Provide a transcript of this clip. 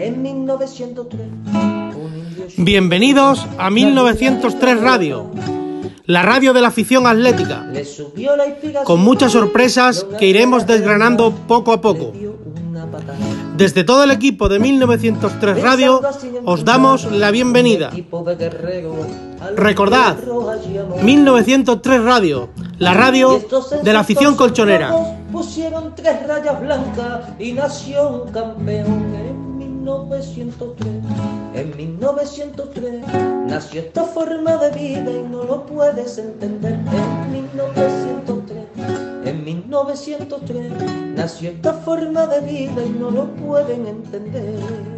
En 1903. un indio Bienvenidos a 1903 Radio, la radio de la afición atlética, con muchas sorpresas que iremos desgranando poco a poco. Desde todo el equipo de 1903 Radio os damos la bienvenida. Recordad, hierro allí amor. 1903 Radio, la radio de la afición colchonera. Pusieron tres rayas blancas y nació un campeón 1903. En 1903 nació esta forma de vida y no lo puedes entender. En 1903, en 1903 nació esta forma de vida y no lo pueden entender.